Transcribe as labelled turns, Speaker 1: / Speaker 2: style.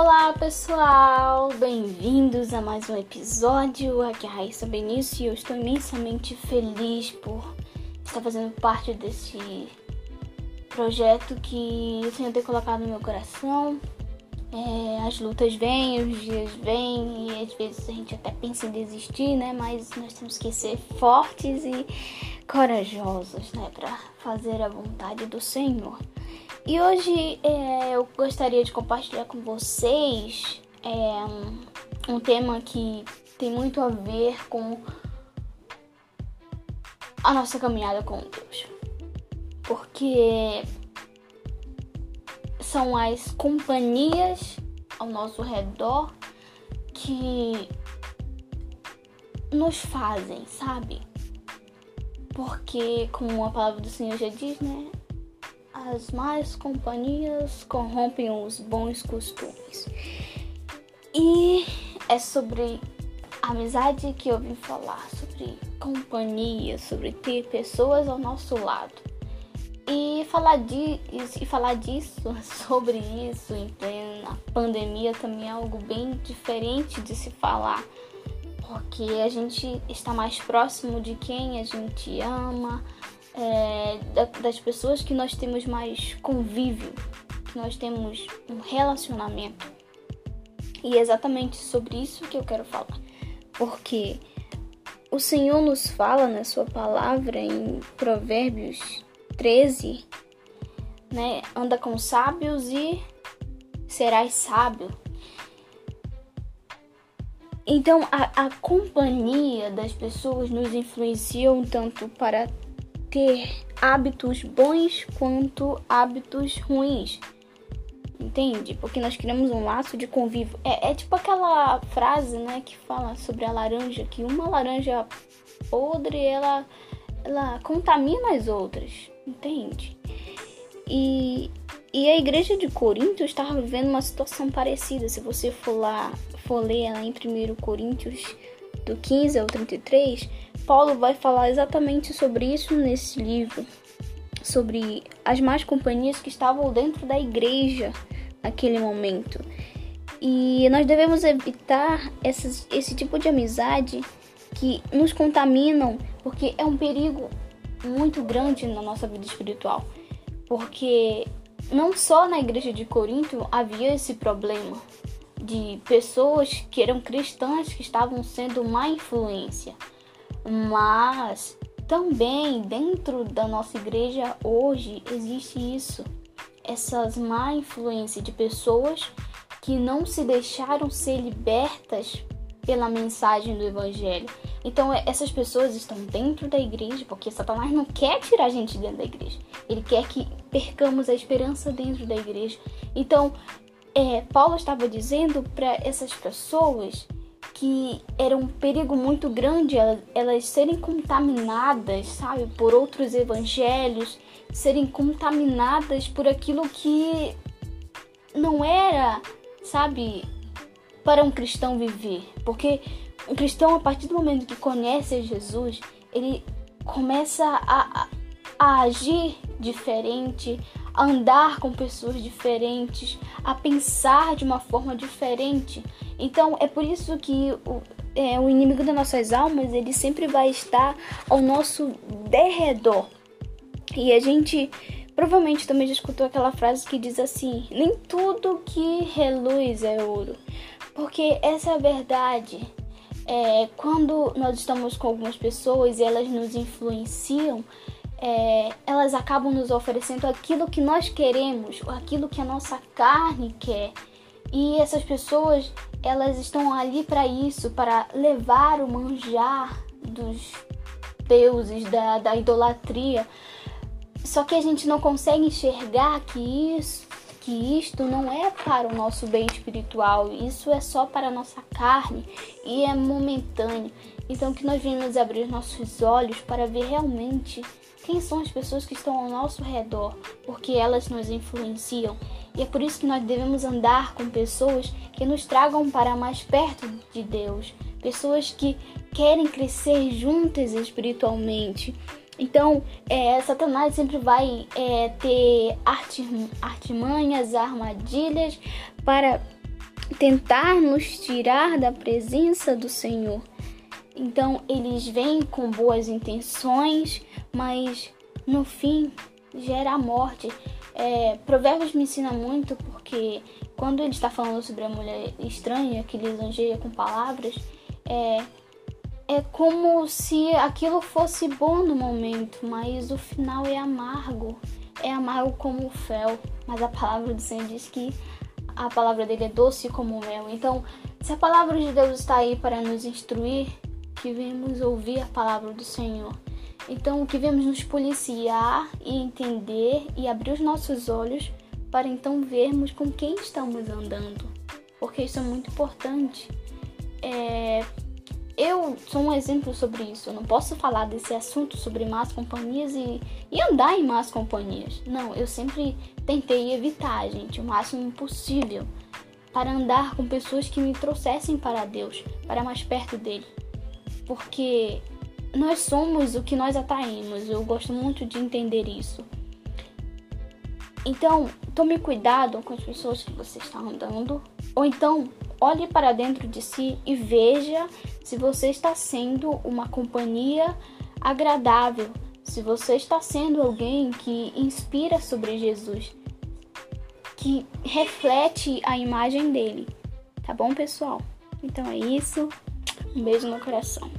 Speaker 1: Olá pessoal, bem-vindos a mais um episódio. Aqui é a Raíssa Benício e eu estou imensamente feliz por estar fazendo parte desse projeto que o Senhor tem colocado no meu coração. É, as lutas vêm, os dias vêm e às vezes a gente até pensa em desistir, né? Mas nós temos que ser fortes e corajosos, né? Para fazer a vontade do Senhor. E hoje é, eu gostaria de compartilhar com vocês é, um tema que tem muito a ver com a nossa caminhada com Deus. Porque são as companhias ao nosso redor que nos fazem, sabe? Porque, como a palavra do Senhor já diz, né? As más companhias corrompem os bons costumes. E é sobre amizade que eu vim falar, sobre companhia, sobre ter pessoas ao nosso lado. E falar, de, e falar disso, sobre isso em plena pandemia também é algo bem diferente de se falar. Porque a gente está mais próximo de quem a gente ama, é, das pessoas que nós temos mais convívio, que nós temos um relacionamento. E é exatamente sobre isso que eu quero falar. Porque o Senhor nos fala na sua palavra em Provérbios 13, né? Anda com sábios e serás sábio. Então a, a companhia das pessoas nos influencia um tanto para ter hábitos bons quanto hábitos ruins. Entende? Porque nós criamos um laço de convívio. É, é tipo aquela frase, né, que fala sobre a laranja, que uma laranja podre, ela, ela contamina as outras. Entende? E, e a igreja de Corinto estava vivendo uma situação parecida. Se você for lá, for ler lá em 1 Coríntios do 15 ao 33, Paulo vai falar exatamente sobre isso nesse livro, sobre as más companhias que estavam dentro da igreja naquele momento. E nós devemos evitar essas, esse tipo de amizade que nos contaminam, porque é um perigo muito grande na nossa vida espiritual. Porque não só na igreja de Corinto havia esse problema, de pessoas que eram cristãs que estavam sendo má influência, mas também dentro da nossa igreja hoje existe isso, essas má influência de pessoas que não se deixaram ser libertas pela mensagem do evangelho. Então essas pessoas estão dentro da igreja, porque Satanás não quer tirar a gente dentro da igreja. Ele quer que percamos a esperança dentro da igreja. Então é, Paulo estava dizendo para essas pessoas que era um perigo muito grande elas, elas serem contaminadas, sabe, por outros evangelhos, serem contaminadas por aquilo que não era, sabe, para um cristão viver. Porque um cristão, a partir do momento que conhece Jesus, ele começa a, a, a agir diferente, a andar com pessoas diferentes, a pensar de uma forma diferente. Então é por isso que o, é, o inimigo das nossas almas ele sempre vai estar ao nosso derredor. E a gente provavelmente também já escutou aquela frase que diz assim: nem tudo que reluz é ouro. Porque essa é a verdade. É, quando nós estamos com algumas pessoas e elas nos influenciam, é, elas acabam nos oferecendo aquilo que nós queremos, aquilo que a nossa carne quer. E essas pessoas, elas estão ali para isso, para levar o manjar dos deuses, da, da idolatria. Só que a gente não consegue enxergar que isso, que isto não é para o nosso bem espiritual, isso é só para a nossa carne e é momentâneo. Então que nós venhamos abrir nossos olhos para ver realmente quem são as pessoas que estão ao nosso redor, porque elas nos influenciam. E é por isso que nós devemos andar com pessoas que nos tragam para mais perto de Deus, pessoas que querem crescer juntas espiritualmente. Então, é, Satanás sempre vai é, ter artimanhas, armadilhas para tentar nos tirar da presença do Senhor. Então eles vêm com boas intenções, mas no fim gera a morte. É, Provérbios me ensina muito porque quando ele está falando sobre a mulher estranha que lisonjeia com palavras, é, é como se aquilo fosse bom no momento, mas o final é amargo. É amargo como o fel. Mas a palavra do Senhor diz que a palavra dele é doce como o mel. Então, se a palavra de Deus está aí para nos instruir, que vemos ouvir a palavra do Senhor. Então, que vemos nos policiar e entender e abrir os nossos olhos para então vermos com quem estamos andando, porque isso é muito importante. É... Eu sou um exemplo sobre isso. Eu não posso falar desse assunto sobre más companhias e, e andar em más companhias. Não, eu sempre tentei evitar, gente, o máximo possível para andar com pessoas que me trouxessem para Deus, para mais perto dele porque nós somos o que nós atraímos. Eu gosto muito de entender isso. Então, tome cuidado com as pessoas que você está andando, ou então olhe para dentro de si e veja se você está sendo uma companhia agradável, se você está sendo alguém que inspira sobre Jesus, que reflete a imagem dele. Tá bom, pessoal? Então é isso. Um beijo no coração.